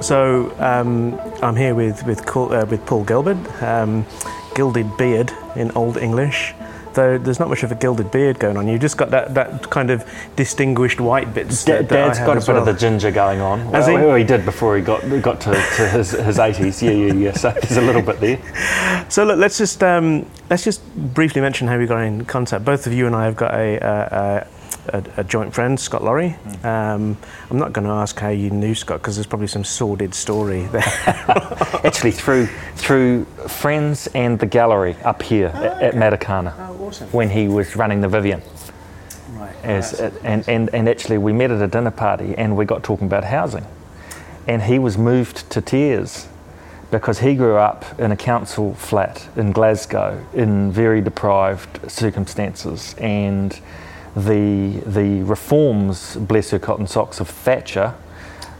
So um, I'm here with with, uh, with Paul Gilberd, um, gilded beard in Old English. Though there's not much of a gilded beard going on. You've just got that, that kind of distinguished white bits. Da- that, Dad's got a bit well. of the ginger going on. As well, he? he did before he got got to, to his, his 80s. Yeah, yeah, yeah. So there's a little bit there. So look, let's just um, let's just briefly mention how we got in contact. Both of you and I have got a, a, a, a joint friend, Scott Laurie. Um, I'm not going to ask how you knew Scott because there's probably some sordid story there. Actually, through through friends and the gallery up here at, at Matakana oh, awesome! when he was running the Vivian. Right. As, and, and, and actually, we met at a dinner party and we got talking about housing. And he was moved to tears because he grew up in a council flat in Glasgow in very deprived circumstances. And the, the reforms, bless her cotton socks, of Thatcher,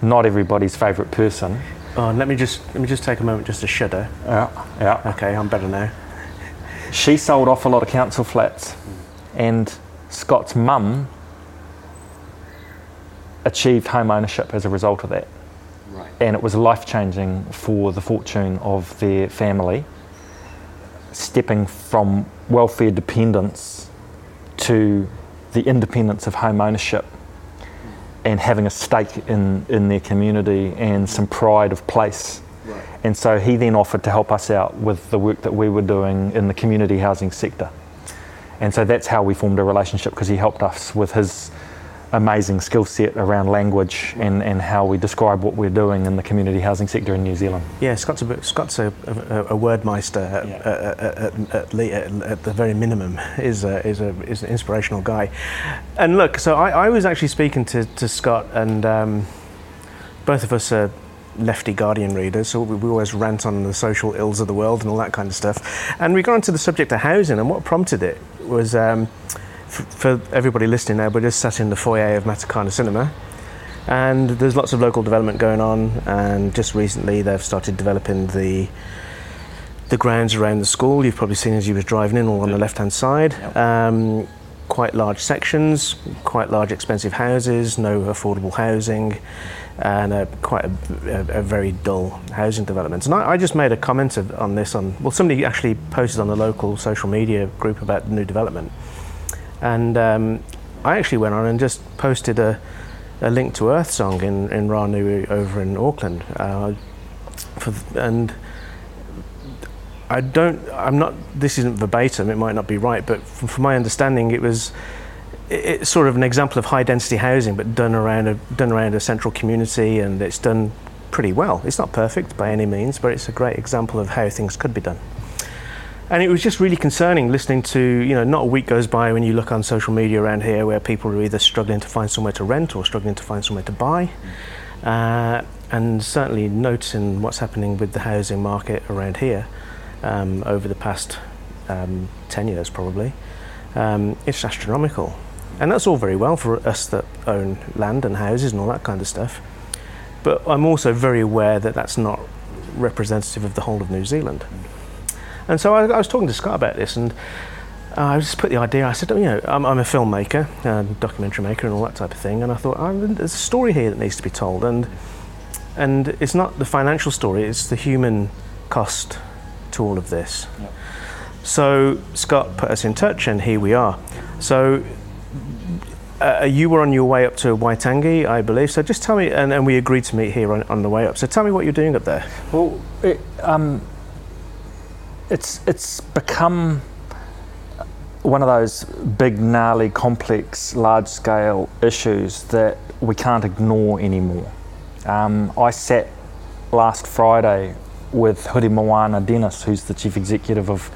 not everybody's favourite person. Oh, let me just let me just take a moment just to shudder. Yeah, yeah. Okay, I'm better now. She sold off a lot of council flats, and Scott's mum achieved home ownership as a result of that. Right. And it was life changing for the fortune of their family, stepping from welfare dependence to the independence of home ownership and having a stake in, in their community and some pride of place. Right. And so he then offered to help us out with the work that we were doing in the community housing sector. And so that's how we formed a relationship because he helped us with his amazing skill set around language and, and how we describe what we're doing in the community housing sector in New Zealand. Yeah, Scott's a Scott's a, a, a wordmeister at, Yeah. at, at, at, the very minimum. is a, is a is an inspirational guy. And look, so I, I was actually speaking to, to Scott, and um, both of us are lefty Guardian readers, so we, we always rant on the social ills of the world and all that kind of stuff. And we got onto the subject of housing, and what prompted it was. Um, for everybody listening now, we're just sat in the foyer of Matakana Cinema, and there's lots of local development going on. And just recently, they've started developing the the grounds around the school. You've probably seen as you were driving in, all on the left-hand side. Um, quite large sections, quite large expensive houses, no affordable housing, and a, quite a, a, a very dull housing development. And I, I just made a comment of, on this on well, somebody actually posted on the local social media group about the new development. And um, I actually went on and just posted a, a link to Earthsong in, in over in Auckland. Uh, for, and I don't, I'm not, this isn't verbatim, it might not be right, but from, from my understanding, it was it- it's sort of an example of high density housing, but done around a, done around a central community, and it's done pretty well. It's not perfect by any means, but it's a great example of how things could be done. And it was just really concerning listening to, you know, not a week goes by when you look on social media around here where people are either struggling to find somewhere to rent or struggling to find somewhere to buy. Uh, and certainly noticing what's happening with the housing market around here um, over the past um, 10 years probably. Um, it's astronomical. And that's all very well for us that own land and houses and all that kind of stuff. But I'm also very aware that that's not representative of the whole of New Zealand. And so I, I was talking to Scott about this, and uh, I just put the idea. I said, you know, I'm, I'm a filmmaker, uh, documentary maker, and all that type of thing. And I thought, oh, there's a story here that needs to be told, and and it's not the financial story; it's the human cost to all of this. Yep. So Scott put us in touch, and here we are. So. Uh, you were on your way up to Waitangi, I believe. So just tell me, and, and we agreed to meet here on, on the way up. So tell me what you're doing up there. Well, it, um, it's it's become one of those big, gnarly, complex, large-scale issues that we can't ignore anymore. Um, I sat last Friday with Hurimoana Dennis, who's the chief executive of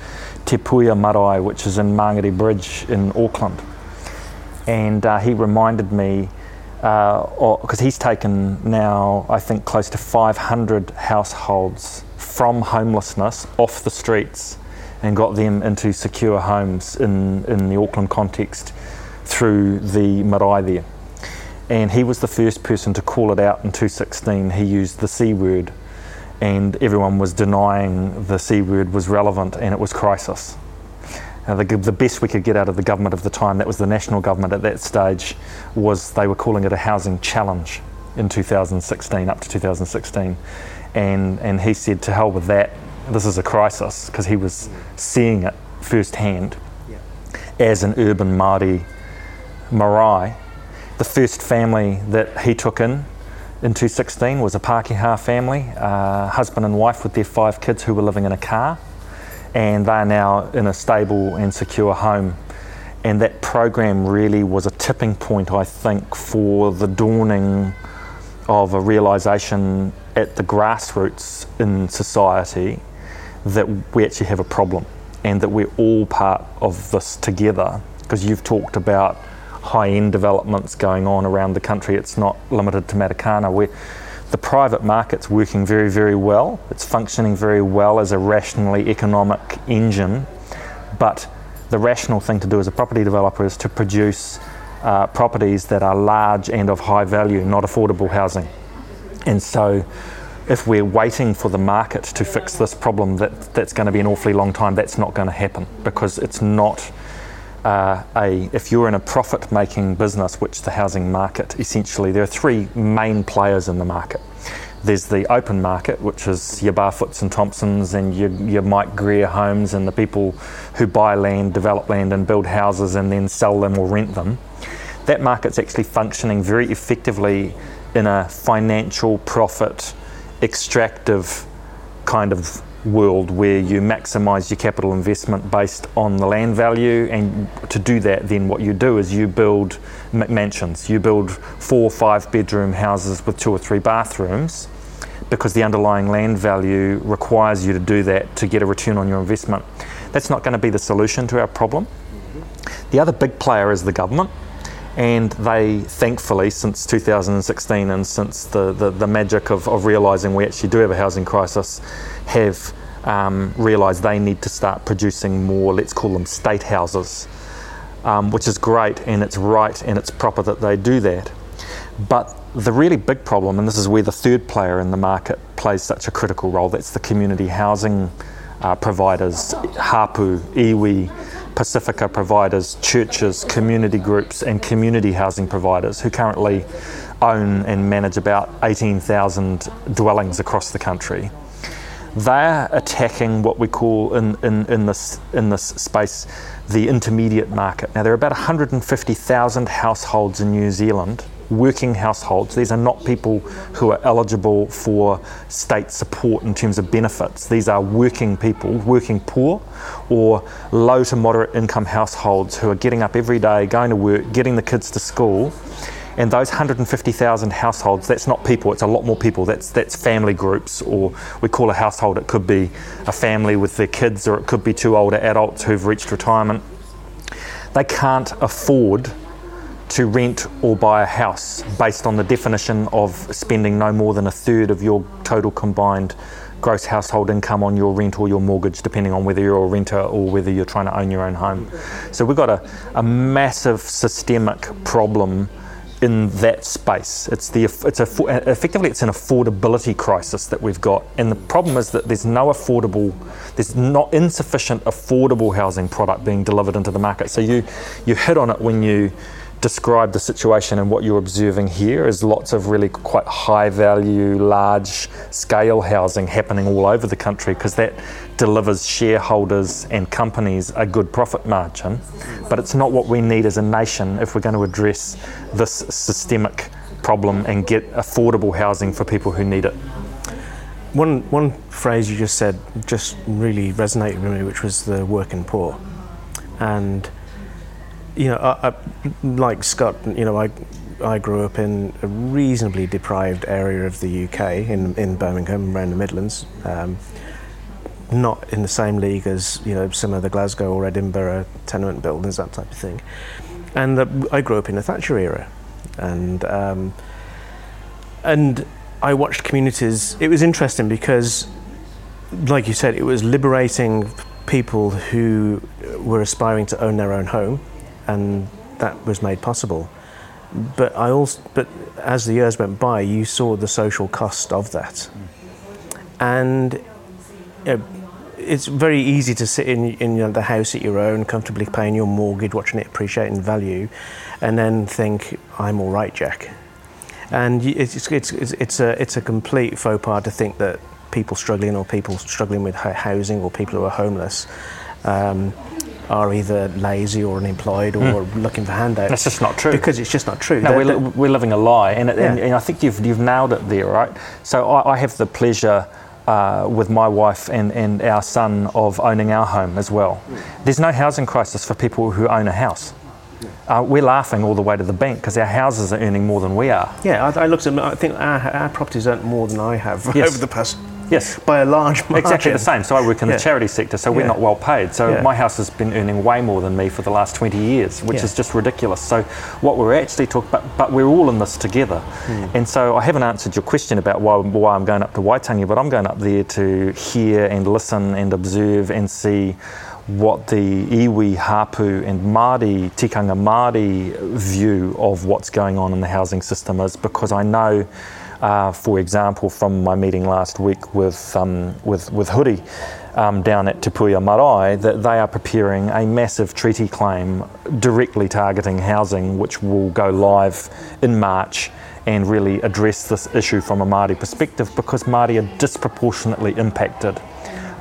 Te Puea Marae, which is in Mangere Bridge in Auckland, and uh, he reminded me because he's taken now, I think, close to 500 households from homelessness off the streets and got them into secure homes in, in the Auckland context through the marae there. And he was the first person to call it out in 2016. He used the C word, and everyone was denying the C word was relevant and it was crisis. Uh, the, the best we could get out of the government of the time, that was the national government at that stage, was they were calling it a housing challenge. in 2016, up to 2016. And, and he said, to hell with that, this is a crisis, because he was seeing it firsthand yeah. as an urban Māori marae. The first family that he took in in 2016 was a Pākehā family, uh, husband and wife with their five kids who were living in a car, and they are now in a stable and secure home. And that program really was a tipping point, I think, for the dawning of a realization at the grassroots in society that we actually have a problem and that we're all part of this together. Because you've talked about high end developments going on around the country. It's not limited to Matakana. Where the private market's working very, very well. It's functioning very well as a rationally economic engine. But the rational thing to do as a property developer is to produce uh, properties that are large and of high value, not affordable housing. And so, if we're waiting for the market to fix this problem, that, that's going to be an awfully long time. That's not going to happen because it's not uh, a, if you're in a profit making business, which the housing market essentially, there are three main players in the market. There's the open market, which is your Barfoots and Thompsons and your, your Mike Greer homes and the people who buy land, develop land, and build houses and then sell them or rent them. That market's actually functioning very effectively in a financial profit extractive kind of world where you maximize your capital investment based on the land value and to do that then what you do is you build mansions. You build four or five bedroom houses with two or three bathrooms because the underlying land value requires you to do that to get a return on your investment. That's not going to be the solution to our problem. Mm-hmm. The other big player is the government and they thankfully since 2016 and since the, the, the magic of, of realizing we actually do have a housing crisis have um, realised they need to start producing more, let's call them state houses, um, which is great and it's right and it's proper that they do that. But the really big problem, and this is where the third player in the market plays such a critical role, that's the community housing uh, providers, Hapu, Iwi, Pacifica providers, churches, community groups, and community housing providers who currently own and manage about 18,000 dwellings across the country they're attacking what we call in, in, in, this, in this space the intermediate market. Now, there are about 150,000 households in New Zealand, working households. These are not people who are eligible for state support in terms of benefits. These are working people, working poor, or low to moderate income households who are getting up every day, going to work, getting the kids to school and those 150,000 households, that's not people, it's a lot more people. That's, that's family groups, or we call a household, it could be a family with their kids, or it could be two older adults who've reached retirement. They can't afford to rent or buy a house based on the definition of spending no more than a third of your total combined gross household income on your rent or your mortgage, depending on whether you're a renter or whether you're trying to own your own home. So we've got a, a massive systemic problem in that space. It's the it's a effectively it's an affordability crisis that we've got, and the problem is that there's no affordable, there's not insufficient affordable housing product being delivered into the market. So you you hit on it when you describe the situation and what you're observing here is lots of really quite high value, large scale housing happening all over the country because that delivers shareholders and companies a good profit margin. But it's not what we need as a nation if we're going to address this systemic problem and get affordable housing for people who need it. One, one phrase you just said just really resonated with me, which was the working poor. And you know, I, I, like Scott, you know, I I grew up in a reasonably deprived area of the UK in in Birmingham, around the Midlands. Um, not in the same league as you know some of the Glasgow or Edinburgh tenement buildings, that type of thing. And I grew up in the Thatcher era, and um, and I watched communities. It was interesting because, like you said, it was liberating people who were aspiring to own their own home and that was made possible. But I also, but as the years went by, you saw the social cost of that, and you know, it's very easy to sit in in you know, the house at your own, comfortably paying your mortgage, watching it appreciate in value, and then think, "I'm all right, Jack." and it's it's it's, it's a it's a complete faux pas to think that people struggling or people struggling with housing or people who are homeless. Um, are either lazy or unemployed or looking for handouts. That's just not true. Because it's just not true. No, They're- we're, they're- we're living a lie, and, it, and, Yeah. and I think you've, you've nailed it there, right? So I, I have the pleasure uh, with my wife and, and our son of owning our home as well. There's no housing crisis for people who own a house. Uh, we're laughing all the way to the bank because our houses are earning more than we are. Yeah, I, I looked at. I think our, our properties earned more than I have Yes. over the past Yes. by a large margin. Exactly the same. So I work in Yeah. the charity sector, so we're Yeah. not well paid. So Yeah. my house has been earning way more than me for the last 20 years, which is just ridiculous. So what we're actually talking about, but we're all in this together. Hmm. And so I haven't answered your question about why, why I'm going up to Waitangi, but I'm going up there to hear and listen and observe and see what the iwi, hapu and Māori, tikanga Māori view of what's going on in the housing system is because I know uh, for example, from my meeting last week with, um, with, with Huri um, down at Te Puea Marae, that they are preparing a massive treaty claim directly targeting housing, which will go live in March and really address this issue from a Māori perspective because Māori are disproportionately impacted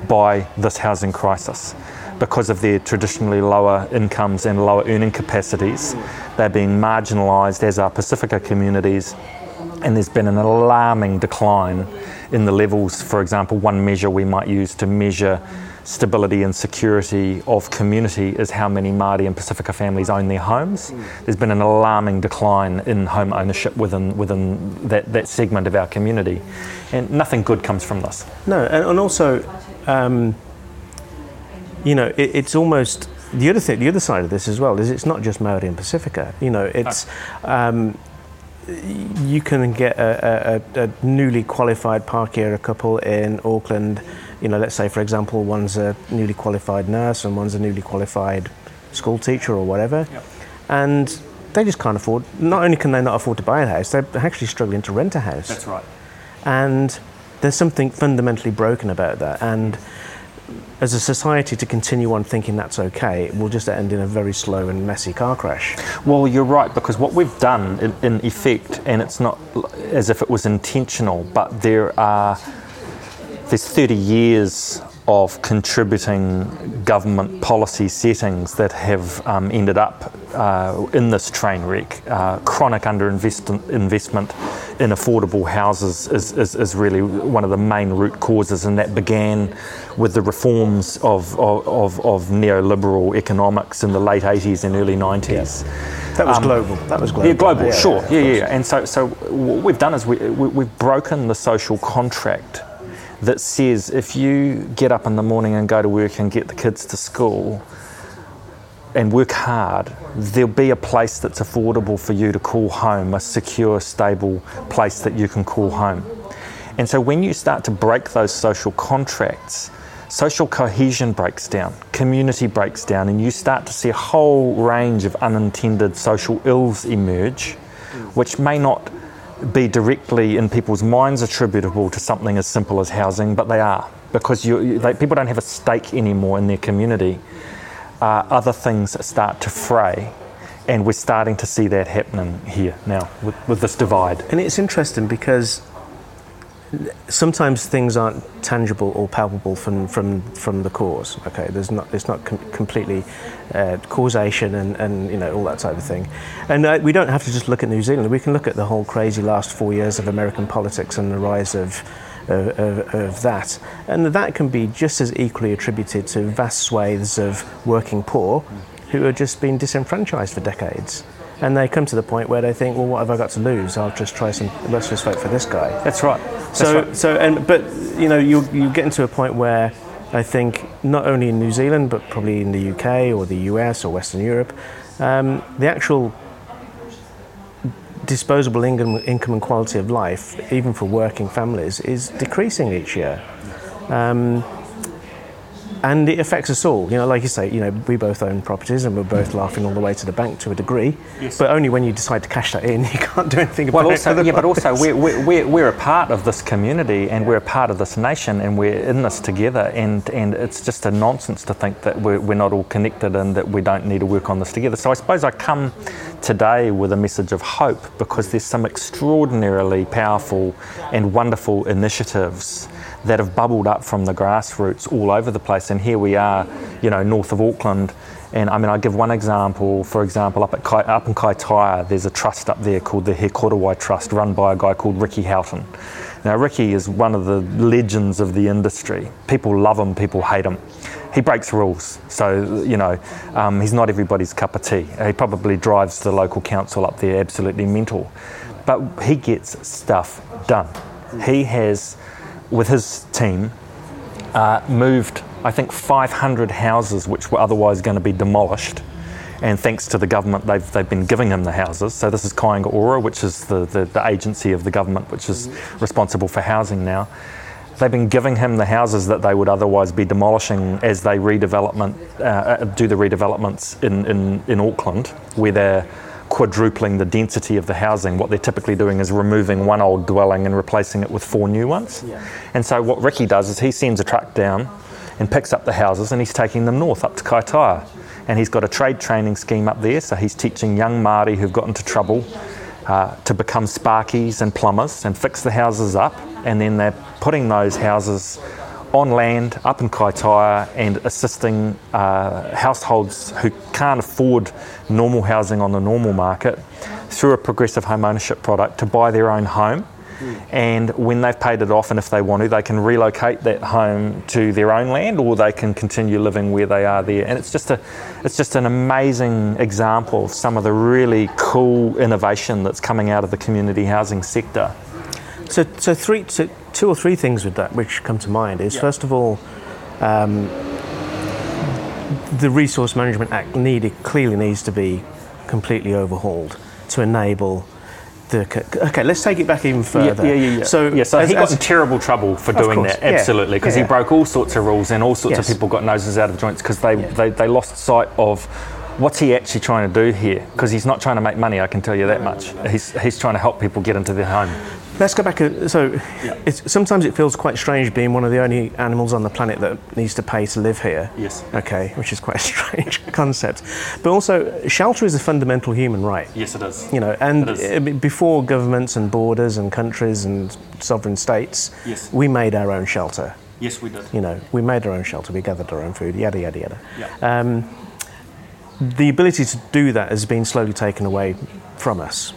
by this housing crisis because of their traditionally lower incomes and lower earning capacities. They're being marginalised, as are Pacifica communities, and there's been an alarming decline in the levels. For example, one measure we might use to measure stability and security of community is how many Māori and Pacifica families own their homes. There's been an alarming decline in home ownership within, within that, that segment of our community, and nothing good comes from this. No, and, and also, um, you know, it, it's almost the other thing. The other side of this as well is it's not just Maori and Pacifica. You know, it's um, you can get a, a, a newly qualified Pākehā couple in Auckland. You know, let's say for example, one's a newly qualified nurse and one's a newly qualified school teacher or whatever, and they just can't afford. Not only can they not afford to buy a house, they're actually struggling to rent a house That's right. and there's something fundamentally broken about that and as a society to continue on thinking that's okay we'll just end in a very slow and messy car crash. Well, you're right because what we've done in, in effect, and it's not as if it was intentional, but there are there's 30 years of contributing government policy settings that have um, ended up uh, in this train wreck. Uh, chronic underinvestment investment in affordable houses is, is, is really one of the main root causes, and that began with the reforms of, of, of, of neoliberal economics in the late 80s and early 90s. that was global that was global Yeah, global, Yeah, sure. Yeah, yeah, yeah. And so, so what we've done is we, we, we've broken the social contract that says if you get up in the morning and go to work and get the kids to school and work hard, there'll be a place that's affordable for you to call home, a secure, stable place that you can call home. And so when you start to break those social contracts, social cohesion breaks down, community breaks down, and you start to see a whole range of unintended social ills emerge, which may not be directly in people's minds attributable to something as simple as housing, but they are because you, they, people don't have a stake anymore in their community. Uh, other things start to fray, and we're starting to see that happening here now with, with this divide. and it's interesting because sometimes things aren't tangible or palpable from, from, from the cause. Okay, there's not it's not com- completely uh, causation and, and you know all that type of thing. And uh, we don't have to just look at New Zealand. We can look at the whole crazy last four years of American politics and the rise of. Of, of, of that, and that can be just as equally attributed to vast swathes of working poor who have just been disenfranchised for decades, and they come to the point where they think, well, what have I got to lose? I'll just try some. Let's just vote for this guy. That's right. That's So, right. so, and but you know, you you get into a point where I think not only in New Zealand, but probably in the UK or the US or Western Europe, um, the actual disposable income, income and quality of life, even for working families, is decreasing each year. Um, and it affects us all. You know, like you say, you know, we both own properties and we're both laughing all the way to the bank to a degree. But only when you decide to cash that in, you can't do anything about Well, it. also, for the yeah, but also we're, we're, we're, we're a part of this community and we're a part of this nation and we're in this together. And, and it's just a nonsense to think that we're, we're not all connected and that we don't need to work on this together. So I suppose I come today with a message of hope because there's some extraordinarily powerful and wonderful initiatives that have bubbled up from the grassroots all over the place. And here we are, you know, north of Auckland. And I mean, I give one example. For example, up at Kai, up in Kaitaia, there's a trust up there called the He Trust, run by a guy called Ricky Houghton. Now, Ricky is one of the legends of the industry. People love him, people hate him. He breaks rules, so you know um, he's not everybody's cup of tea. He probably drives the local council up there absolutely mental, but he gets stuff done. He has with his team, uh, moved, I think, 500 houses which were otherwise going to be demolished. And thanks to the government, they've, they've been giving him the houses. So this is Kāinga Ora, which is the, the, the agency of the government which is responsible for housing now. They've been giving him the houses that they would otherwise be demolishing as they redevelopment, uh, uh do the redevelopments in, in, in Auckland, where they're quadrupling the density of the housing. What they're typically doing is removing one old dwelling and replacing it with four new ones. Yeah. And so what Ricky does is he sends a truck down and picks up the houses and he's taking them north up to Kaitaia. And he's got a trade training scheme up there, so he's teaching young Māori who've got into trouble uh, to become sparkies and plumbers and fix the houses up. And then they're putting those houses on land up in Kaitaia and assisting uh, households who can't afford normal housing on the normal market through a progressive home ownership product to buy their own home. And when they've paid it off, and if they want to, they can relocate that home to their own land, or they can continue living where they are there. And it's just a, it's just an amazing example of some of the really cool innovation that's coming out of the community housing sector. So, so three, so two or three things with that which come to mind is yeah. first of all, um, the Resource Management Act needed clearly needs to be completely overhauled to enable the, okay, let's take it back even further. Yeah, yeah, yeah. So, yeah, so as, he got in terrible trouble for doing course, that, absolutely, because yeah, yeah. he broke all sorts of rules and all sorts yes. of people got noses out of joints because they, they, they lost sight of what's he actually trying to do here? Because he's not trying to make money, I can tell you that much. He's, he's trying to help people get into their home. Let's go back. so, yeah. sometimes it feels quite strange being one of the only animals on the planet that needs to pay to live here. Yes. Okay, which is quite a strange concept. But also, shelter is a fundamental human right. Yes, it is. You know, and before governments and borders and countries and sovereign states, yes. we made our own shelter. Yes, we did. You know, we made our own shelter. We gathered our own food. Yada yada yada. Yeah. Um, the ability to do that has been slowly taken away from us.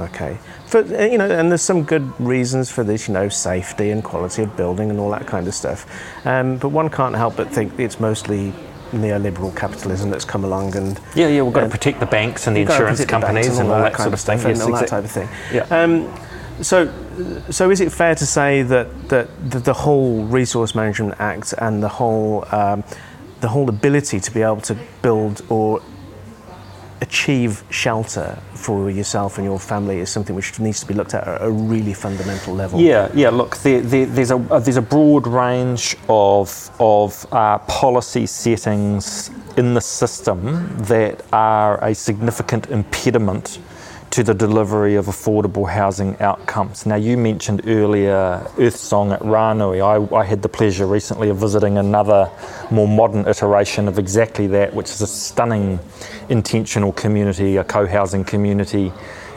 Okay, for you know, and there's some good reasons for this, you know, safety and quality of building and all that kind of stuff. Um, but one can't help but think it's mostly neoliberal capitalism that's come along and yeah, yeah, we've got to protect the banks and the insurance companies and all, and all that, that, sort of stuff, and yes, all that type of thing. Yeah. Um, so, so is it fair to say that that the, the whole Resource Management Act and the whole um, the whole ability to be able to build or achieve shelter for yourself and your family is something which needs to be looked at at a really fundamental level. Yeah, yeah. Look, there, there, there's a uh, there's a broad range of of uh, policy settings in the system that are a significant impediment to the delivery of affordable housing outcomes. Now, you mentioned earlier Earthsong at Ranui. I, I, had the pleasure recently of visiting another more modern iteration of exactly that, which is a stunning intentional community, a co housing community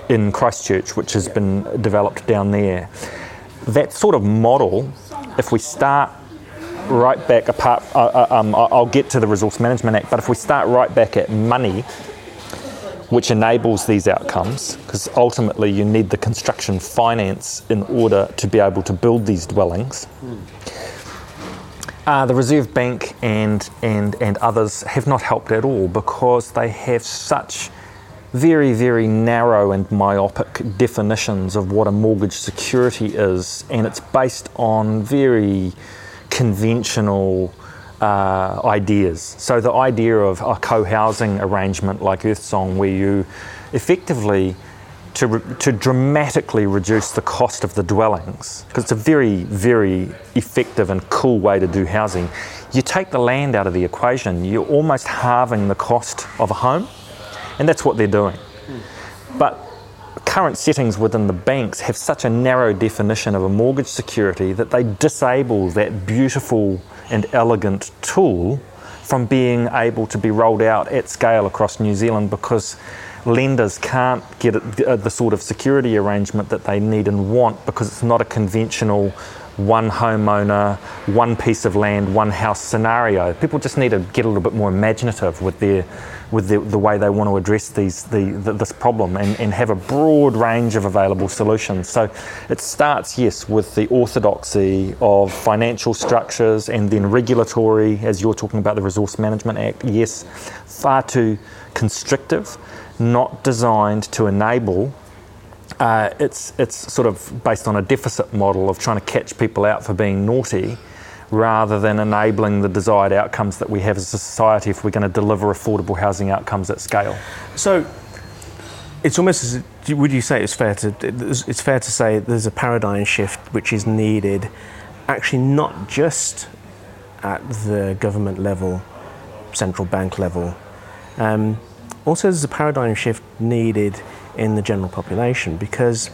in Christchurch, which has been developed down there. That sort of model, if we start right back apart, uh, uh um, I'll get to the Resource Management Act, but if we start right back at money, which enables these outcomes because ultimately you need the construction finance in order to be able to build these dwellings. Uh, the Reserve Bank and, and, and others have not helped at all because they have such very, very narrow and myopic definitions of what a mortgage security is, and it's based on very conventional uh, ideas. So the idea of a co-housing arrangement like Earthsong, where you effectively to, re- to dramatically reduce the cost of the dwellings, because it's a very, very effective and cool way to do housing. You take the land out of the equation, you're almost halving the cost of a home, and that's what they're doing. But current settings within the banks have such a narrow definition of a mortgage security that they disable that beautiful and elegant tool from being able to be rolled out at scale across New Zealand because lenders can't get uh, the sort of security arrangement that they need and want because it's not a conventional one homeowner, one piece of land, one house scenario. People just need to get a little bit more imaginative with their with the, the way they want to address these the, the, this problem and, and have a broad range of available solutions. So it starts, yes, with the orthodoxy of financial structures and then regulatory, as you're talking about the Resource Management Act, yes, far too constrictive, not designed to enable uh, it's, it's sort of based on a deficit model of trying to catch people out for being naughty rather than enabling the desired outcomes that we have as a society if we're going to deliver affordable housing outcomes at scale. So it's almost as would you say it's fair to it's fair to say there's a paradigm shift which is needed actually not just at the government level central bank level um, also there's a paradigm shift needed in the general population because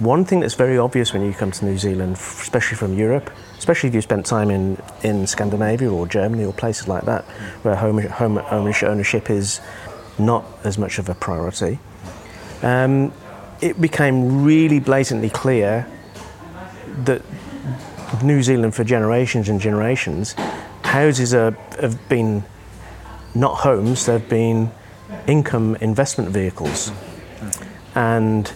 one thing that's very obvious when you come to New Zealand, especially from Europe, especially if you spent time in, in Scandinavia or Germany or places like that, where home, home ownership is not as much of a priority, um, it became really blatantly clear that New Zealand, for generations and generations, houses are, have been not homes, they've been income investment vehicles. And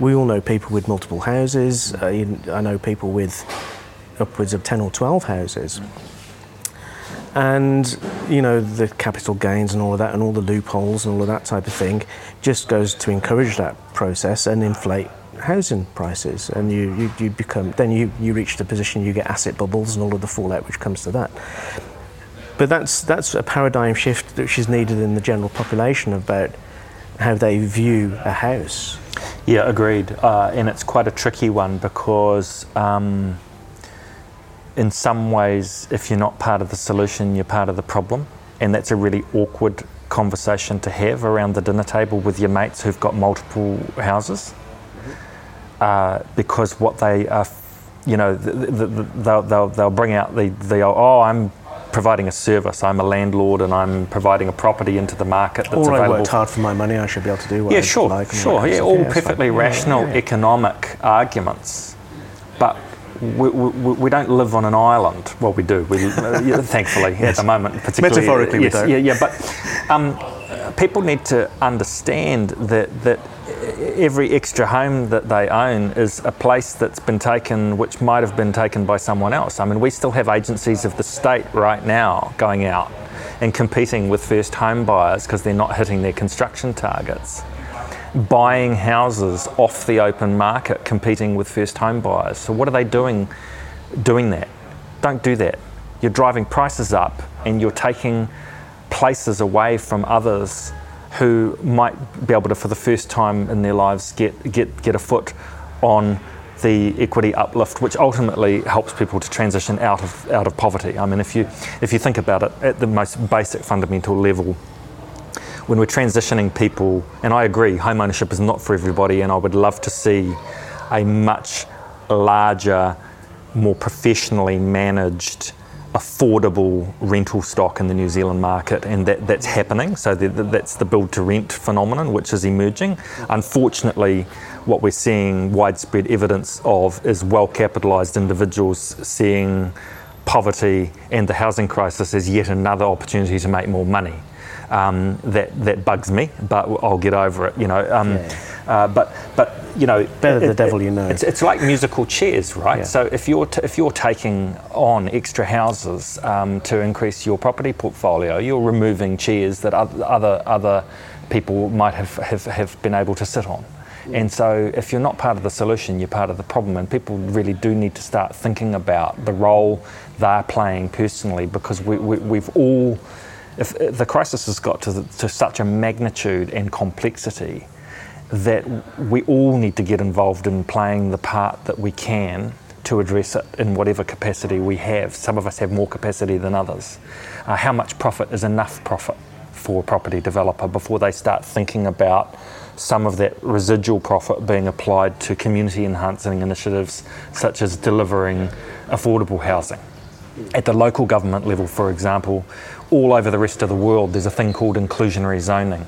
we all know people with multiple houses. Uh, I know people with upwards of 10 or 12 houses. And, you know, the capital gains and all of that, and all the loopholes and all of that type of thing, just goes to encourage that process and inflate housing prices. And you, you, you become, then you, you reach the position you get asset bubbles and all of the fallout which comes to that. But that's, that's a paradigm shift which is needed in the general population about how they view a house. Yeah, agreed. Uh, and it's quite a tricky one because, um, in some ways, if you're not part of the solution, you're part of the problem. And that's a really awkward conversation to have around the dinner table with your mates who've got multiple houses. Uh, because what they are, you know, the, the, the, they'll, they'll, they'll bring out the, the, oh, I'm providing a service. I'm a landlord and I'm providing a property into the market that's or available. I worked hard for my money. I should be able to do what yeah, I sure, like. Sure, yeah, all yeah, perfectly rational yeah, yeah. economic arguments, but. We, we, we, don't live on an island. Well, we do. We, uh, thankfully, yes. at the moment, particularly. Metaphorically, yes, we don't. Yeah, yeah. But um, people need to understand that that every extra home that they own is a place that's been taken, which might have been taken by someone else. I mean, we still have agencies of the state right now going out and competing with first home buyers because they're not hitting their construction targets. Buying houses off the open market, competing with first home buyers. So, what are they doing doing that? Don't do that. You're driving prices up and you're taking places away from others who might be able to, for the first time in their lives, get, get, get a foot on the equity uplift, which ultimately helps people to transition out of, out of poverty. I mean, if you, if you think about it at the most basic fundamental level, when we're transitioning people, and I agree, home ownership is not for everybody, and I would love to see a much larger, more professionally managed affordable rental stock in the New Zealand market, and that, that's happening. So the, the, that's the build to rent phenomenon which is emerging. Unfortunately, what we're seeing widespread evidence of is well capitalised individuals seeing poverty and the housing crisis as yet another opportunity to make more money. Um, that that bugs me, but I'll get over it. You know, um, yeah. uh, but but you know, better it, the devil you know. It's, it's like musical chairs, right? Yeah. So if you're t- if you're taking on extra houses um, to increase your property portfolio, you're removing chairs that other other people might have, have, have been able to sit on. And so, if you're not part of the solution, you're part of the problem. And people really do need to start thinking about the role they're playing personally because we, we, we've all, if, if the crisis has got to, to such a magnitude and complexity that we all need to get involved in playing the part that we can to address it in whatever capacity we have. Some of us have more capacity than others. Uh, how much profit is enough profit for a property developer before they start thinking about some of that residual profit being applied to community enhancing initiatives such as delivering affordable housing? At the local government level, for example, all over the rest of the world, there's a thing called inclusionary zoning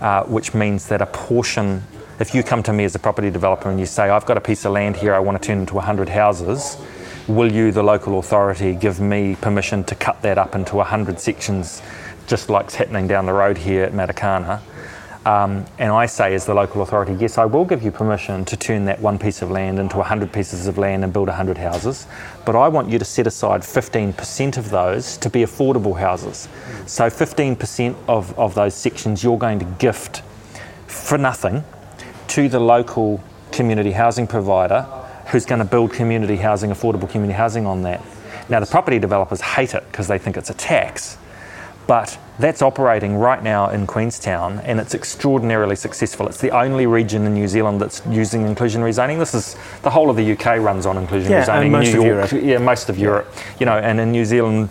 uh, which means that a portion, if you come to me as a property developer and you say, I've got a piece of land here, I want to turn into 100 houses, will you, the local authority, give me permission to cut that up into 100 sections, just like's happening down the road here at Matakana? Um, and I say, as the local authority, yes, I will give you permission to turn that one piece of land into 100 pieces of land and build 100 houses, but I want you to set aside 15% of those to be affordable houses. So 15% of, of those sections you're going to gift for nothing to the local community housing provider who's going to build community housing, affordable community housing on that. Now, the property developers hate it because they think it's a tax but that's operating right now in Queenstown and it's extraordinarily successful. It's the only region in New Zealand that's using inclusionary zoning. This is the whole of the UK runs on inclusionary yeah, zoning. And most New of York, Europe. Yeah, most of Europe. You know, and in New Zealand,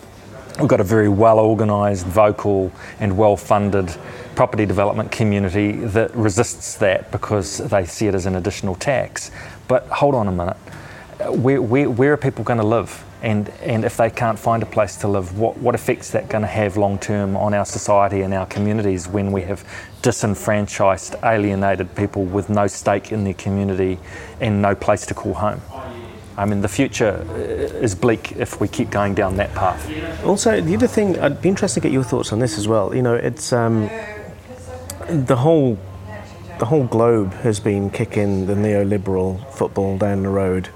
we've got a very well organised, vocal, and well funded property development community that resists that because they see it as an additional tax. But hold on a minute. Where, where, where are people going to live? And, and if they can't find a place to live, what, what effects that going to have long term on our society and our communities when we have disenfranchised, alienated people with no stake in their community and no place to call home? I mean, the future is bleak if we keep going down that path. Also, the other thing, I'd be interested to get your thoughts on this as well. You know, it's um, the whole the whole globe has been kicking the neoliberal football down the road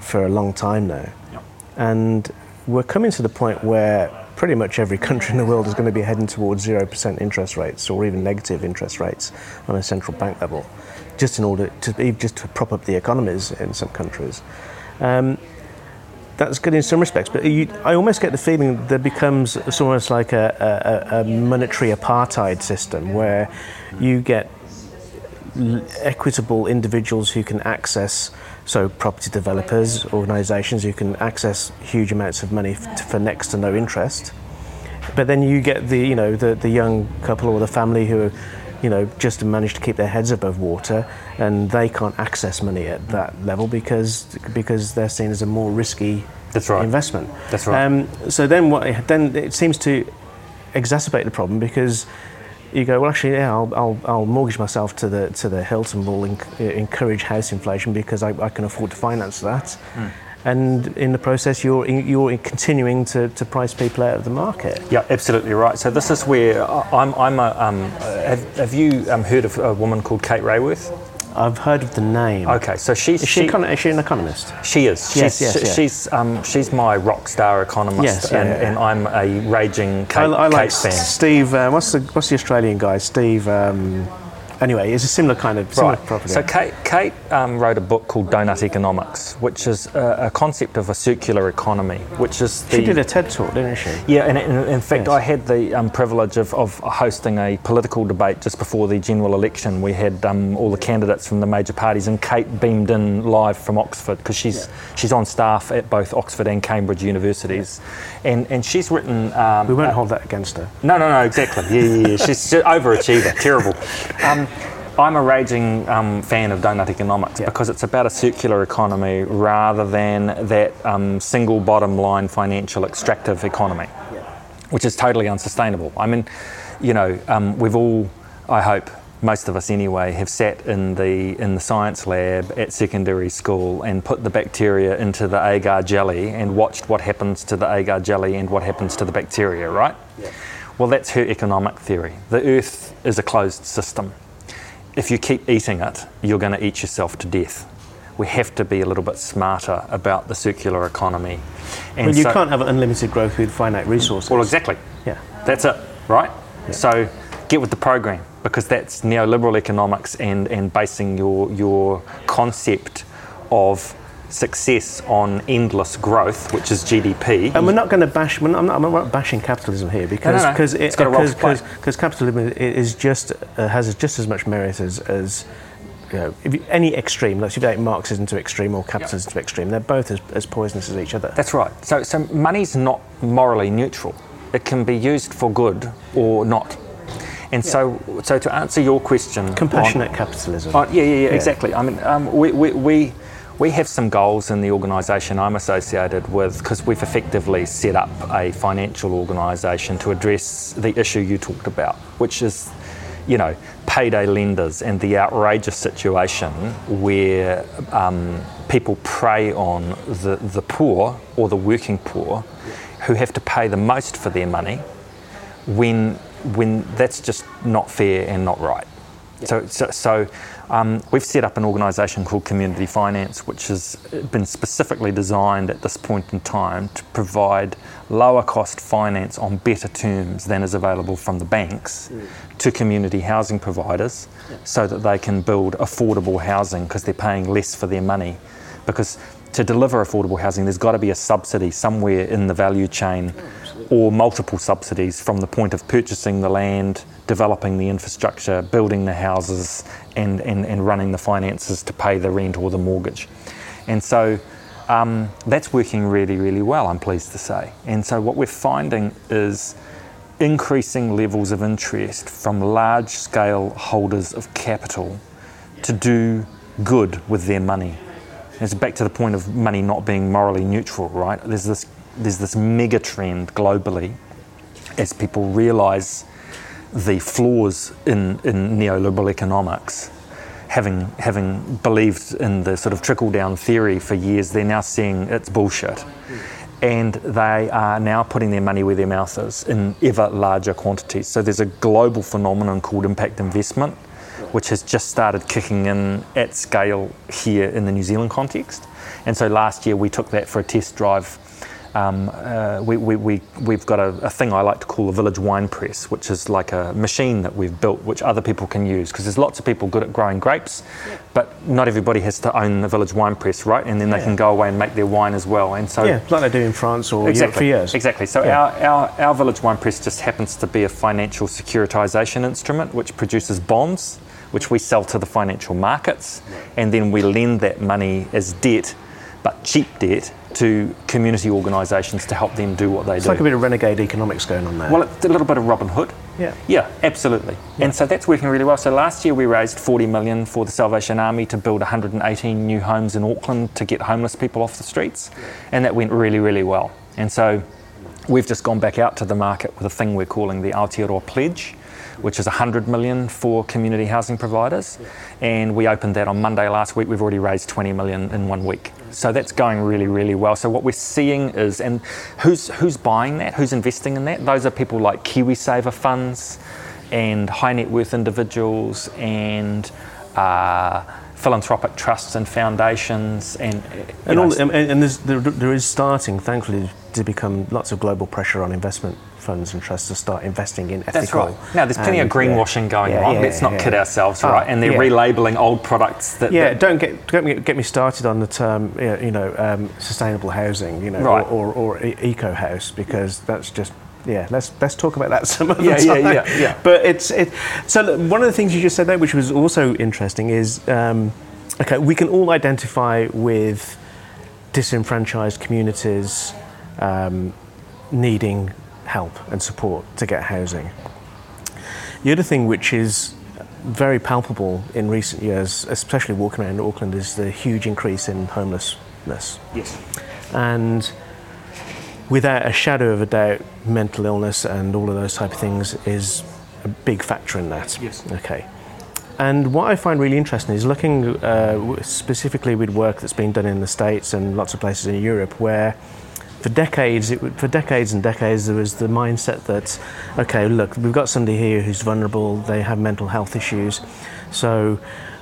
for a long time now. And we're coming to the point where pretty much every country in the world is going to be heading towards 0% interest rates or even negative interest rates on a central bank level, just in order to just to prop up the economies in some countries. Um, that's good in some respects, but you, I almost get the feeling that becomes almost like a, a, a monetary apartheid system where you get equitable individuals who can access so property developers, organisations who can access huge amounts of money f- for next to no interest. But then you get the you know the, the young couple or the family who you know just manage to keep their heads above water and they can't access money at that level because because they're seen as a more risky That's right. investment. That's right. Um, so then what then it seems to exacerbate the problem because you go, well, actually, yeah, I'll, I'll, I'll mortgage myself to the to the hilt and will enc- encourage house inflation because I, I, can afford to finance that. Mm. And in the process, you're you're continuing to, to price people out of the market. Yeah, absolutely right. So this is where I'm. I'm a, um, have, have you um, heard of a woman called Kate Raworth? I've heard of the name. Okay, so she's is she, she, is she an economist? She is. Yes, she's, yes, yes. She's um, she's my rock star economist, yes, yeah, and, yeah. and, I'm a raging Kate, I, I like Kate fan. Steve. Uh, what's the what's the Australian guy? Steve. Um, anyway, it's a similar kind of similar right. property. So Kate, Kate um, wrote a book called Doughnut Economics, which is a, a, concept of a circular economy, which is the, she did a TED talk, didn't she? Yeah, and in, in fact, Yes. I had the um, privilege of, of hosting a political debate just before the general election. We had um, all the candidates from the major parties, and Kate beamed in live from Oxford because she's she's on staff at both Oxford and Cambridge universities, and and she's written. Um, We won't hold that against her. no, no, no, exactly. Yeah, yeah, yeah. She's just overachiever. Terrible. Um, I'm a raging um, fan of doughnut economics Yeah. because it's about a circular economy rather than that um, single bottom line financial extractive economy, which is totally unsustainable. I mean, you know, um, we've all, I hope, most of us anyway, have sat in the in the science lab at secondary school and put the bacteria into the agar jelly and watched what happens to the agar jelly and what happens to the bacteria, right? Well, that's her economic theory. The Earth is a closed system. If you keep eating it, you're going to eat yourself to death. We have to be a little bit smarter about the circular economy. And Well, you so- can't have unlimited growth with finite resources. Well, exactly. Yeah. That's it, right? So get with the program because that's neoliberal economics and, and basing your, your concept of success on endless growth, which is GDP. And we're not going to bash. We're not, I'm, not, I'm not bashing capitalism here because no. because It's got a role to play. because capitalism is just uh, has just as much merit as as you know, if you, any extreme. Let's take Marxism to extreme or capitalism to extreme, they're both as, as poisonous as each other. That's right. So, so money's not morally neutral. It can be used for good or not. And so, so to answer your question, on- Compassionate capitalism. Oh, yeah, yeah, yeah, exactly. I mean, um, we, we, we, we have some goals in the organisation I'm associated with because we've effectively set up a financial organisation to address the issue you talked about, which is, you know, payday lenders and the outrageous situation where um, people prey on the, the poor or the working poor who have to pay the most for their money when, when that's just not fair and not right. So, so, so um, we've set up an organisation called Community Finance, which has been specifically designed at this point in time to provide lower cost finance on better terms than is available from the banks mm. to community housing providers yeah. so that they can build affordable housing because they're paying less for their money. Because to deliver affordable housing, there's got to be a subsidy somewhere in the value chain oh, or multiple subsidies from the point of purchasing the land, developing the infrastructure, building the houses, and, and, and running the finances to pay the rent or the mortgage. And so um, that's working really, really well, I'm pleased to say. And so what we're finding is increasing levels of interest from large scale holders of capital to do good with their money. It's back to the point of money not being morally neutral, right? There's this, there's this mega trend globally as people realize the flaws in, in neoliberal economics having having believed in the sort of trickle down theory for years, they're now seeing it's bullshit. And they are now putting their money where their mouth is in ever larger quantities. So there's a global phenomenon called impact investment, which has just started kicking in at scale here in the New Zealand context. And so last year we took that for a test drive um, uh, we, we, we, we've got a, a, thing I like to call a village wine press, which is like a machine that we've built which other people can use because there's lots of people good at growing grapes, yeah. but not everybody has to own the village wine press, right? And then they yeah. can go away and make their wine as well. And so, yeah, like they do in France or exactly, Europe for years. Exactly. So yeah. our, our, our village wine press just happens to be a financial securitization instrument which produces bonds, which we sell to the financial markets, and then we lend that money as debt, but cheap debt to community organisations to help them do what they it's do. It's like a bit of renegade economics going on there. Well, it's a little bit of Robin Hood. Yeah. Yeah, absolutely. Yeah. And so that's working really well. So last year we raised 40 million for the Salvation Army to build 118 new homes in Auckland to get homeless people off the streets, and that went really, really well. And so we've just gone back out to the market with a thing we're calling the Aotearoa Pledge which is 100 million for community housing providers. And we opened that on Monday last week. We've already raised 20 million in one week. So that's going really, really well. So what we're seeing is, and who's who's buying that? Who's investing in that? Those are people like KiwiSaver funds, and high net worth individuals, and uh, philanthropic trusts and foundations, and and, all, and, and there, there is starting, thankfully, to become lots of global pressure on investment funds and trusts to start investing in ethical. That's right. Now, there's plenty of greenwashing yeah, going yeah, on. Yeah, Let's not kid ourselves, oh, right? And they're relabeling old products that. Yeah, that don't get don't get me started on the term, you know, um, sustainable housing, you know, right. or, or, or eco house because that's just yeah, let's let's talk about that some other yeah, time. Yeah, yeah, yeah. But it's it. So one of the things you just said there, which was also interesting, is um, okay, we can all identify with disenfranchised communities um, needing help and support to get housing. The other thing which is very palpable in recent years, especially walking around Auckland, is the huge increase in homelessness. Yes. And without a shadow of a doubt, mental illness and all of those type of things is a big factor in that. Yes. Okay. And what I find really interesting is looking uh, specifically with work that's been done in the States and lots of places in Europe where for decades, it, for decades and decades, there was the mindset that, okay, look, we've got somebody here who's vulnerable, they have mental health issues, so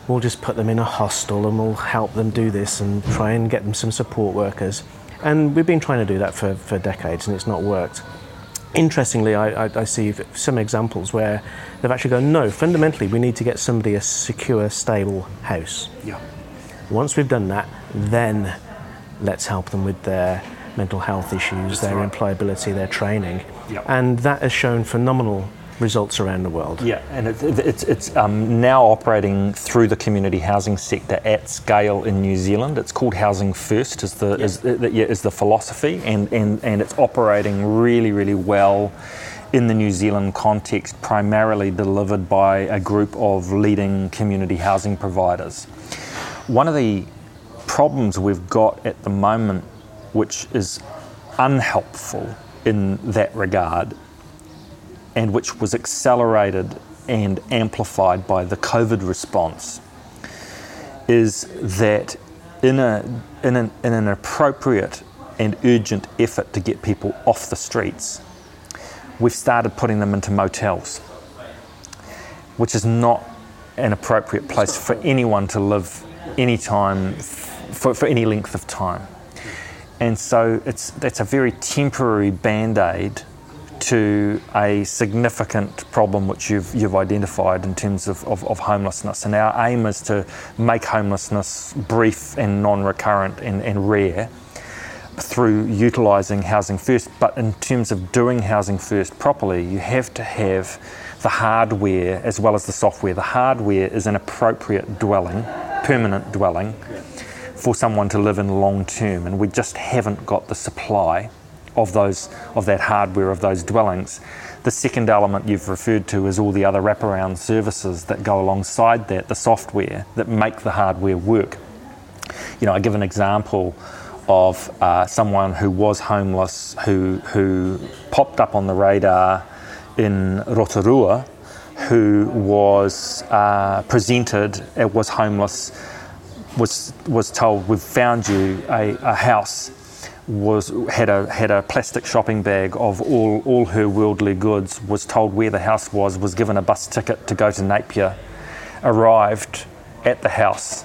we'll just put them in a hostel and we'll help them do this and try and get them some support workers. And we've been trying to do that for, for decades and it's not worked. Interestingly, I, I, I see some examples where they've actually gone, no, fundamentally, we need to get somebody a secure, stable house. Yeah. Once we've done that, then let's help them with their mental health issues, That's their right. employability, their training. Yep. And that has shown phenomenal results around the world. Yeah, and it, it, it's, it's um, now operating through the community housing sector at scale in New Zealand. It's called Housing First, is the, is, yeah, is the philosophy, and, and, and it's operating really, really well in the New Zealand context, primarily delivered by a group of leading community housing providers. One of the problems we've got at the moment which is unhelpful in that regard and which was accelerated and amplified by the COVID response is that in, a, in, an, in an appropriate and urgent effort to get people off the streets, we've started putting them into motels, which is not an appropriate place for anyone to live anytime for, for any length of time. And so it's, that's a very temporary band aid to a significant problem which you've, you've identified in terms of, of, of, homelessness. And our aim is to make homelessness brief and non recurrent and, and rare through utilising Housing First. But in terms of doing Housing First properly, you have to have the hardware as well as the software. The hardware is an appropriate dwelling, permanent dwelling, for someone to live in long term, and we just haven't got the supply of those of that hardware of those dwellings. The second element you've referred to is all the other wraparound services that go alongside that, the software that make the hardware work. You know, I give an example of uh, someone who was homeless who who popped up on the radar in Rotorua, who was uh, presented, was homeless, was was told, "We've found you a, a house." Was had a had a plastic shopping bag of all all her worldly goods. Was told where the house was. Was given a bus ticket to go to Napier. Arrived at the house.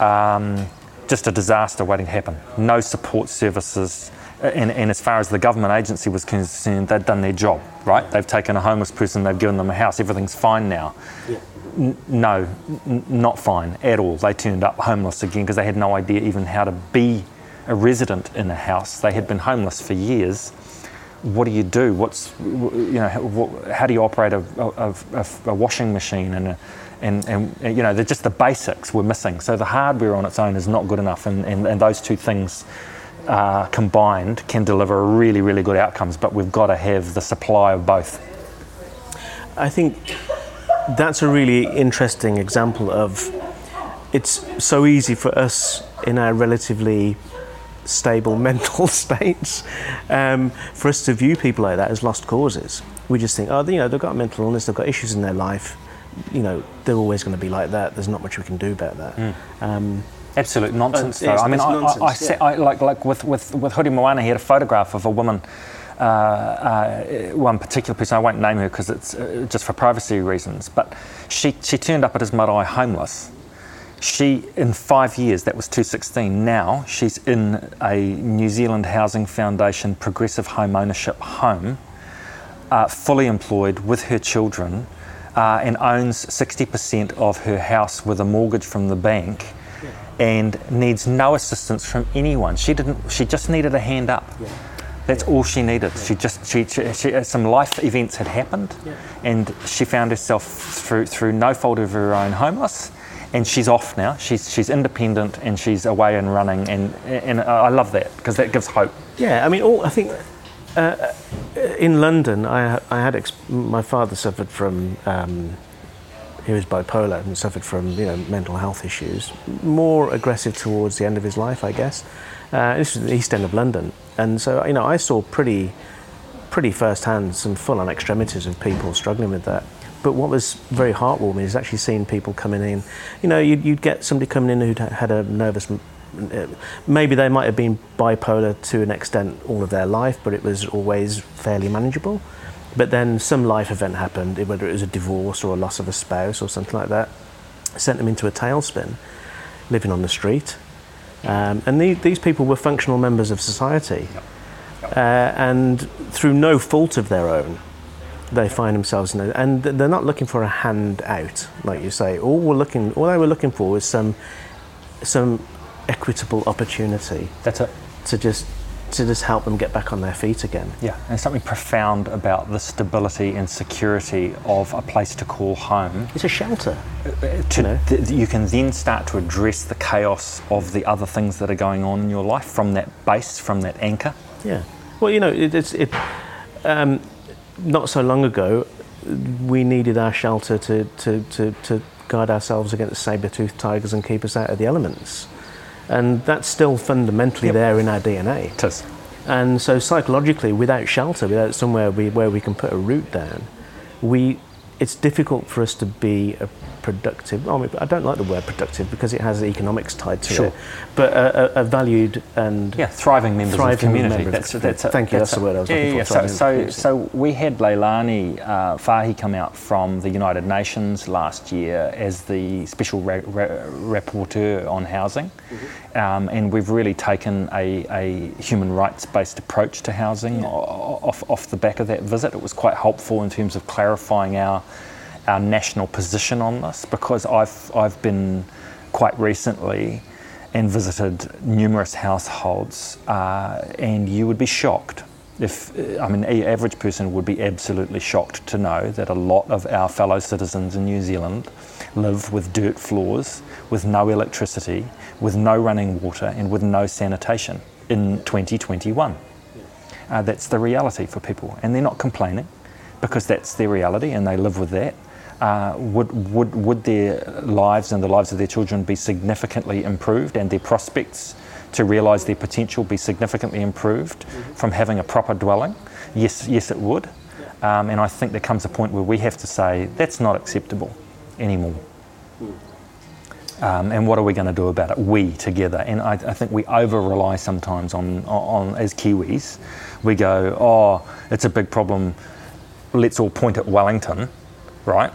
Um, just a disaster waiting to happen. No support services, and, and, as far as the government agency was concerned, they'd done their job, right? They've taken a homeless person, they've given them a house, everything's fine now. Yeah. N- no, n- not fine at all. They turned up homeless again because they had no idea even how to be a resident in a house. They had been homeless for years. What do you do? What's you know? How do you operate a, a, a, a washing machine and and, and, you know, just the basics were missing. So the hardware on its own is not good enough, and, and, and those two things uh, combined can deliver really, really good outcomes, but we've got to have the supply of both. I think that's a really interesting example of it's so easy for us in our relatively stable mental states um, for us to view people like that as lost causes. We just think, oh, you know, they've got mental illness, they've got issues in their life, you know, they're always going to be like that. There's not much we can do about that. Mm. Um, Absolute nonsense, though. I mean, I, nonsense, I, I, yeah. I, like, like with, with, with Hurimoana, he had a photograph of a woman, uh, uh, one particular person, I won't name her because it's uh, just for privacy reasons, but she, she turned up at his marae homeless. She, in five years, that was 2016, now she's in a New Zealand Housing Foundation progressive home ownership home, uh, fully employed with her children, uh, and owns 60% of her house with a mortgage from the bank and needs no assistance from anyone. She didn't. She just needed a hand up. Yeah. That's all she needed. She just she, she, she, some life events had happened, and she found herself through through no fault of her own homeless. And she's off now. She's she's independent and she's away and running. And and I love that because that gives hope. Yeah, I mean, all I think. Uh, in London, I, I had ex- my father suffered from um, he was bipolar and suffered from you know mental health issues, more aggressive towards the end of his life, I guess. Uh, this was the East End of London, and so you know I saw pretty, pretty firsthand some full-on extremities of people struggling with that. But what was very heartwarming is actually seeing people coming in. You know, you'd, you'd get somebody coming in who'd had a nervous maybe they might have been bipolar to an extent all of their life, but it was always fairly manageable. But then some life event happened, whether it was a divorce or a loss of a spouse or something like that, sent them into a tailspin, living on the street. Um, and the, these people were functional members of society. Uh, and through no fault of their own, they find themselves in a, and they're not looking for a hand out, like you say. All we're looking, all they were looking for was some, some equitable opportunity. That's it. To just to just help them get back on their feet again. Yeah, and there's something profound about the stability and security of a place to call home. It's a shelter. Uh, uh, to, you, know? th- you can then start to address the chaos of the other things that are going on in your life from that base, from that anchor. Yeah. Well, you know, it, it's it. Um, not so long ago, we needed our shelter to, to, to, to guard ourselves against saber-toothed tigers and keep us out of the elements and that's still fundamentally yep. there in our DNA. It is. And so psychologically, without shelter, without somewhere we, where we can put a root down, we it's difficult for us to be a productive. I, don't like the word productive because it has economics tied to Sure. it, but a, a, valued and Yeah, thriving members of the community. member of That's, the that's, community. Thank you, that's the word I was yeah, looking yeah, for, yeah. So, so, so we had Leilani uh, Farha come out from the United Nations last year as the special ra- ra- rapporteur on housing, um, and we've really taken a, a human rights-based approach to housing o- off, off the back of that visit. It was quite helpful in terms of clarifying our our national position on this because I've I've been quite recently and visited numerous households, uh, and you would be shocked. If I mean, an average person would be absolutely shocked to know that a lot of our fellow citizens in New Zealand live with dirt floors, with no electricity, with no running water, and with no sanitation in 2021. Uh, that's the reality for people, and they're not complaining because that's their reality and they live with that. Uh, would, would, would their lives and the lives of their children be significantly improved and their prospects to realise their potential be significantly improved from having a proper dwelling? Yes, yes, it would. Um, and I think there comes a point where we have to say that's not acceptable anymore. Um, and what are we going to do about it? We together. And I, I think we over rely sometimes on, on, as Kiwis. We go, oh, it's a big problem. Let's all point at Wellington, right?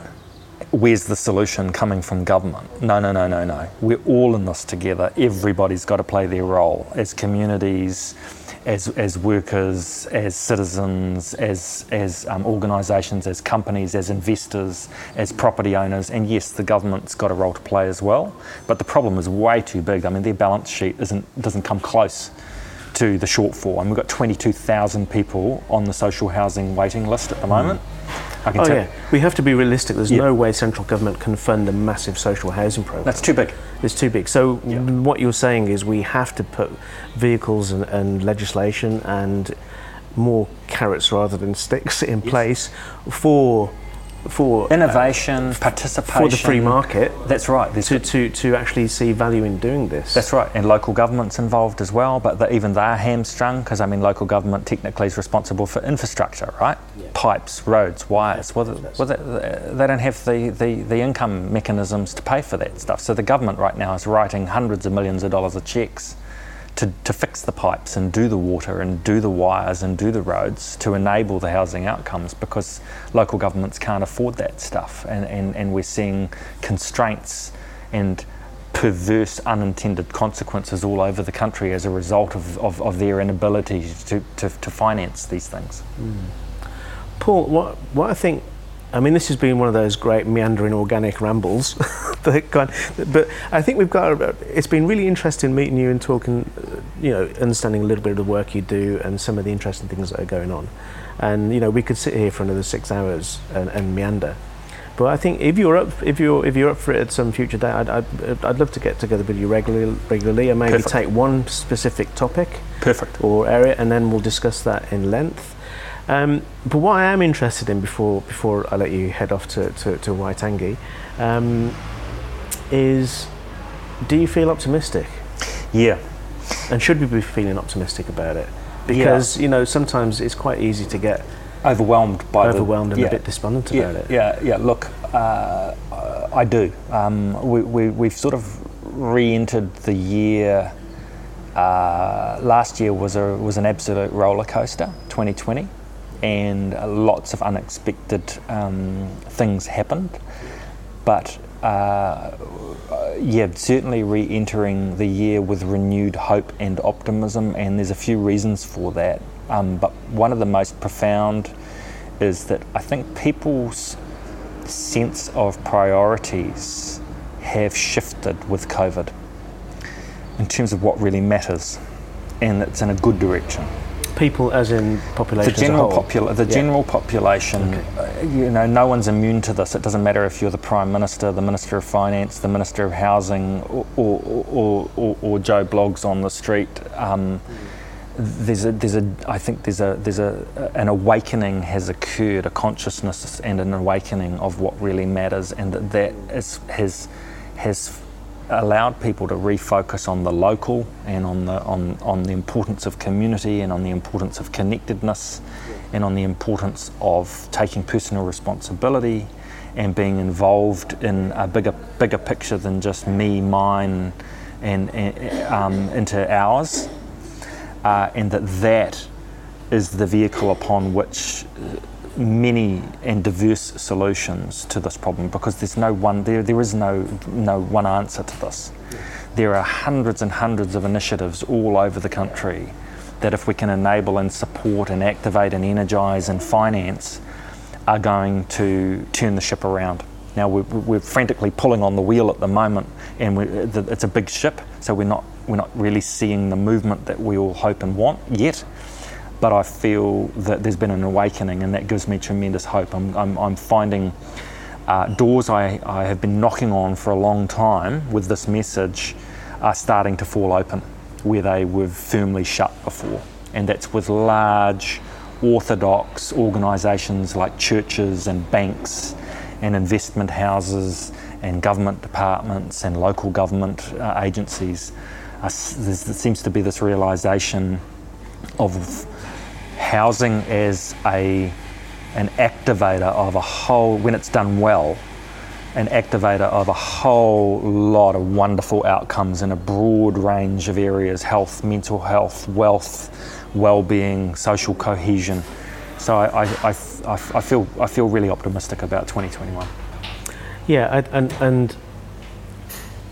Where's the solution coming from government? No, no, no, no, no. We're all in this together. Everybody's got to play their role as communities, as, as workers, as citizens, as, as um, organisations, as companies, as investors, as property owners. And yes, the government's got a role to play as well. But the problem is way too big. I mean, their balance sheet isn't, doesn't come close to the shortfall. And we've got 22,000 people on the social housing waiting list at the moment. I can Oh tell yeah, we have to be realistic. There's Yeah. no way central government can fund a massive social housing program. that's too big. It's too big. So Yeah. what you're saying is we have to put vehicles and, and legislation and more carrots rather than sticks in place for for uh, Innovation, participation. for the free market That's right. To, to, to actually see value in doing this. That's right, and local government's involved as well, but the, even they're hamstrung because I mean, local government technically is responsible for infrastructure, right? Pipes, roads, wires. Well, the- well they, they don't have the, the, the income mechanisms to pay for that stuff. So the government right now is writing hundreds of millions of dollars of checks to, to fix the pipes and do the water and do the wires and do the roads to enable the housing outcomes because local governments can't afford that stuff. And, and, and we're seeing constraints and perverse unintended consequences all over the country as a result of, of, of their inability to, to, to finance these things. Hmm. Paul, what what I think, I mean, this has been one of those great meandering organic rambles, that kind, but I think we've got. a- It's been really interesting meeting you and talking, you know, understanding a little bit of the work you do and some of the interesting things that are going on, and you know, we could sit here for another six hours and, and meander. But I think if you're up, if you're if you're up for it at some future date, I'd, I'd, I'd love to get together with you regularly, regularly, and maybe Perfect. take one specific topic Perfect. or area, and then we'll discuss that in length. Um, but what I am interested in before before I let you head off to to, to Waitangi, um, is do you feel optimistic, Yeah. and should we be feeling optimistic about it? Because you know sometimes it's quite easy to get Overwhelmed by the- overwhelmed and yeah. a bit despondent yeah, about it. Yeah, yeah. Look, uh, uh, I do. Um, we, we, we've sort of re-entered the year. Uh, last year was a was an absolute roller coaster, 2020, and lots of unexpected um, things happened. But uh, yeah, certainly re-entering the year with renewed hope and optimism, and there's a few reasons for that. Um, but one of the most profound is that I think people's sense of priorities have shifted with COVID in terms of what really matters, and it's in a good direction. People, as in population The general, as a whole. popula- the Yeah. general population, Okay. uh, you know, no one's immune to this. It doesn't matter if you're the Prime Minister, the Minister of Finance, the Minister of Housing, or, or, or, or, or Joe Bloggs on the street. Um, there's a, there's a, I think there's a, there's a, an awakening has occurred, a consciousness and an awakening of what really matters, and that that is, has, has allowed people to refocus on the local and on the, on, on the importance of community and on the importance of connectedness and on the importance of taking personal responsibility and being involved in a bigger bigger picture than just me, mine, and, and um, into ours, uh, and that that is the vehicle upon which many and diverse solutions to this problem because there's no one there there is no no one answer to this. There are hundreds and hundreds of initiatives all over the country that if we can enable and support and activate and energize and finance are going to turn the ship around. Now we're, we're frantically pulling on the wheel at the moment, and it's a big ship, so we're not we're not really seeing the movement that we all hope and want yet but I feel that there's been an awakening, and that gives me tremendous hope. I'm, I'm, I'm finding uh, doors I, I have been knocking on for a long time with this message are starting to fall open where they were firmly shut before. And that's with large orthodox organisations like churches and banks and investment houses and government departments and local government uh, agencies. Uh, there seems to be this realisation of housing as a an activator of a whole when it's done well an activator of a whole lot of wonderful outcomes in a broad range of areas health mental health wealth well-being social cohesion. So I, I, I, I feel I feel really optimistic about 2021 yeah and and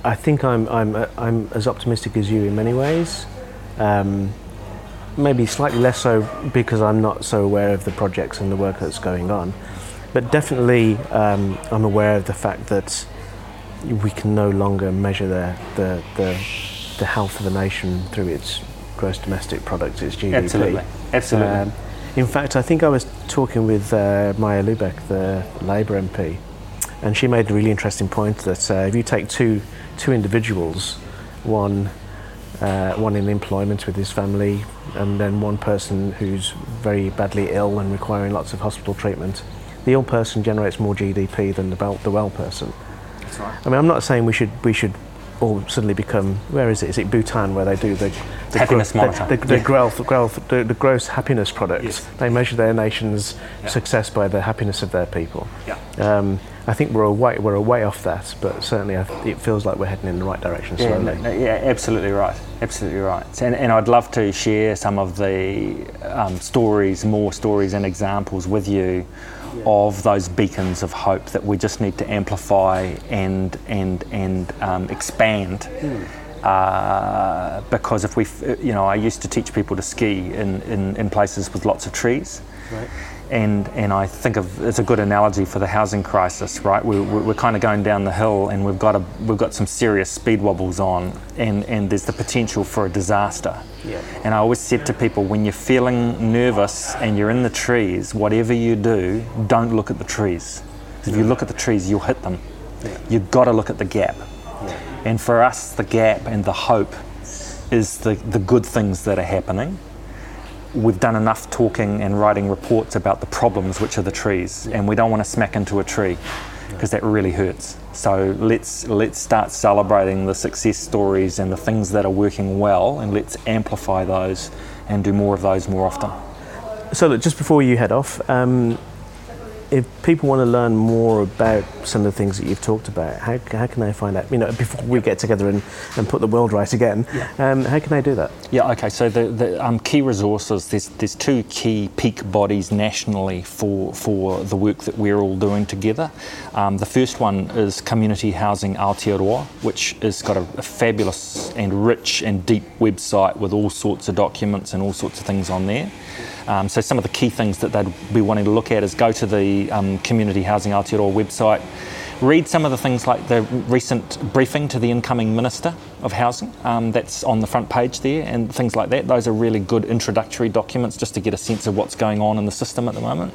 I think I'm I'm I'm as optimistic as you in many ways. Um, maybe slightly less so because I'm not so aware of the projects and the work that's going on. But definitely, um, I'm aware of the fact that we can no longer measure the, the, the, the, health of a nation through its gross domestic product, its GDP. Absolutely. Absolutely. Um, in fact, I think I was talking with uh, Marja Lubeck, the Labour MP, and she made a really interesting point that uh, if you take two, two individuals, one uh, one in employment with his family, and then one person who's very badly ill and requiring lots of hospital treatment. The ill person generates more GDP than the, the well person. That's right. I mean, I'm not saying we should we should all suddenly become where is it? Is it Bhutan where they do the, the happiness gro- monitor? The, the, the, yeah. growth, growth, the, the gross happiness products. Yes. They measure their nation's yeah. success by the happiness of their people. Yeah. Um, I think we're away we're a way off that, but certainly it feels like we're heading in the right direction slowly. Yeah, no, yeah absolutely right, absolutely right. And, and I'd love to share some of the um, stories, more stories and examples with you yeah. of those beacons of hope that we just need to amplify and and and um, expand. Mm. Uh, because if we, you know, I used to teach people to ski in, in, in places with lots of trees. Right and and I think of it's a good analogy for the housing crisis, right? We, we're kind of going down the hill, and we've got a we've got some serious speed wobbles on, and and there's the potential for a disaster. Yeah. And I always said to people, when you're feeling nervous and you're in the trees, whatever you do, don't look at the trees. If you look at the trees, you'll hit them. Yeah. You've got to look at the gap. Yeah. And for us, the gap and the hope is the, the good things that are happening we've done enough talking and writing reports about the problems, which are the trees, and we don't want to smack into a tree because that really hurts. So let's let's start celebrating the success stories and the things that are working well, and let's amplify those and do more of those more often. So, look, just before you head off, um, if people want to learn more about some of the things that you've talked about, how, how can they find out? You know, before we get together and, and put the world right again, yeah. um, how can they do that? Yeah, okay. So the, the um, key resources, there's, there's two key peak bodies nationally for, for the work that we're all doing together. Um, the first one is Community Housing Aotearoa, which has got a, a fabulous and rich and deep website with all sorts of documents and all sorts of things on there. Um, so some of the key things that they'd be wanting to look at is go to the um, Community Housing Aotearoa website, read some of the things like the recent briefing to the incoming Minister of Housing um, that's on the front page there and things like that. Those are really good introductory documents just to get a sense of what's going on in the system at the moment.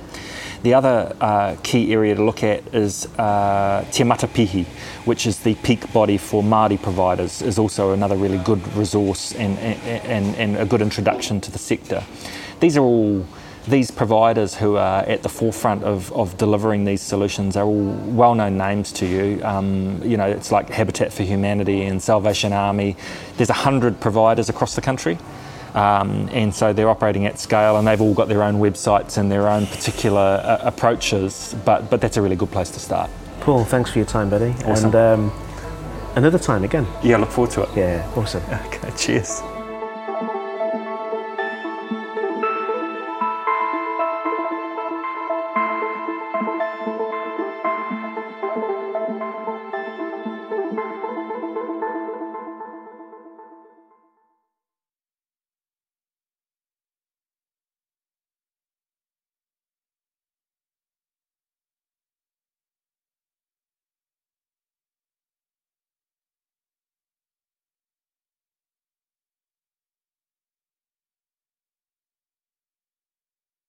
The other uh, key area to look at is uh, Te Matapihi, which is the peak body for Māori providers, is also another really good resource and, and, and a good introduction to the sector. These are all these providers who are at the forefront of, of delivering these solutions are all well-known names to you. Um, you know, it's like Habitat for Humanity and Salvation Army. There's a hundred providers across the country. Um, and so they're operating at scale, and they've all got their own websites and their own particular uh, approaches. But but that's a really good place to start. Paul, thanks for your time, buddy. Awesome. And um, another time again. Yeah, look forward to it. Yeah, awesome. Okay, cheers.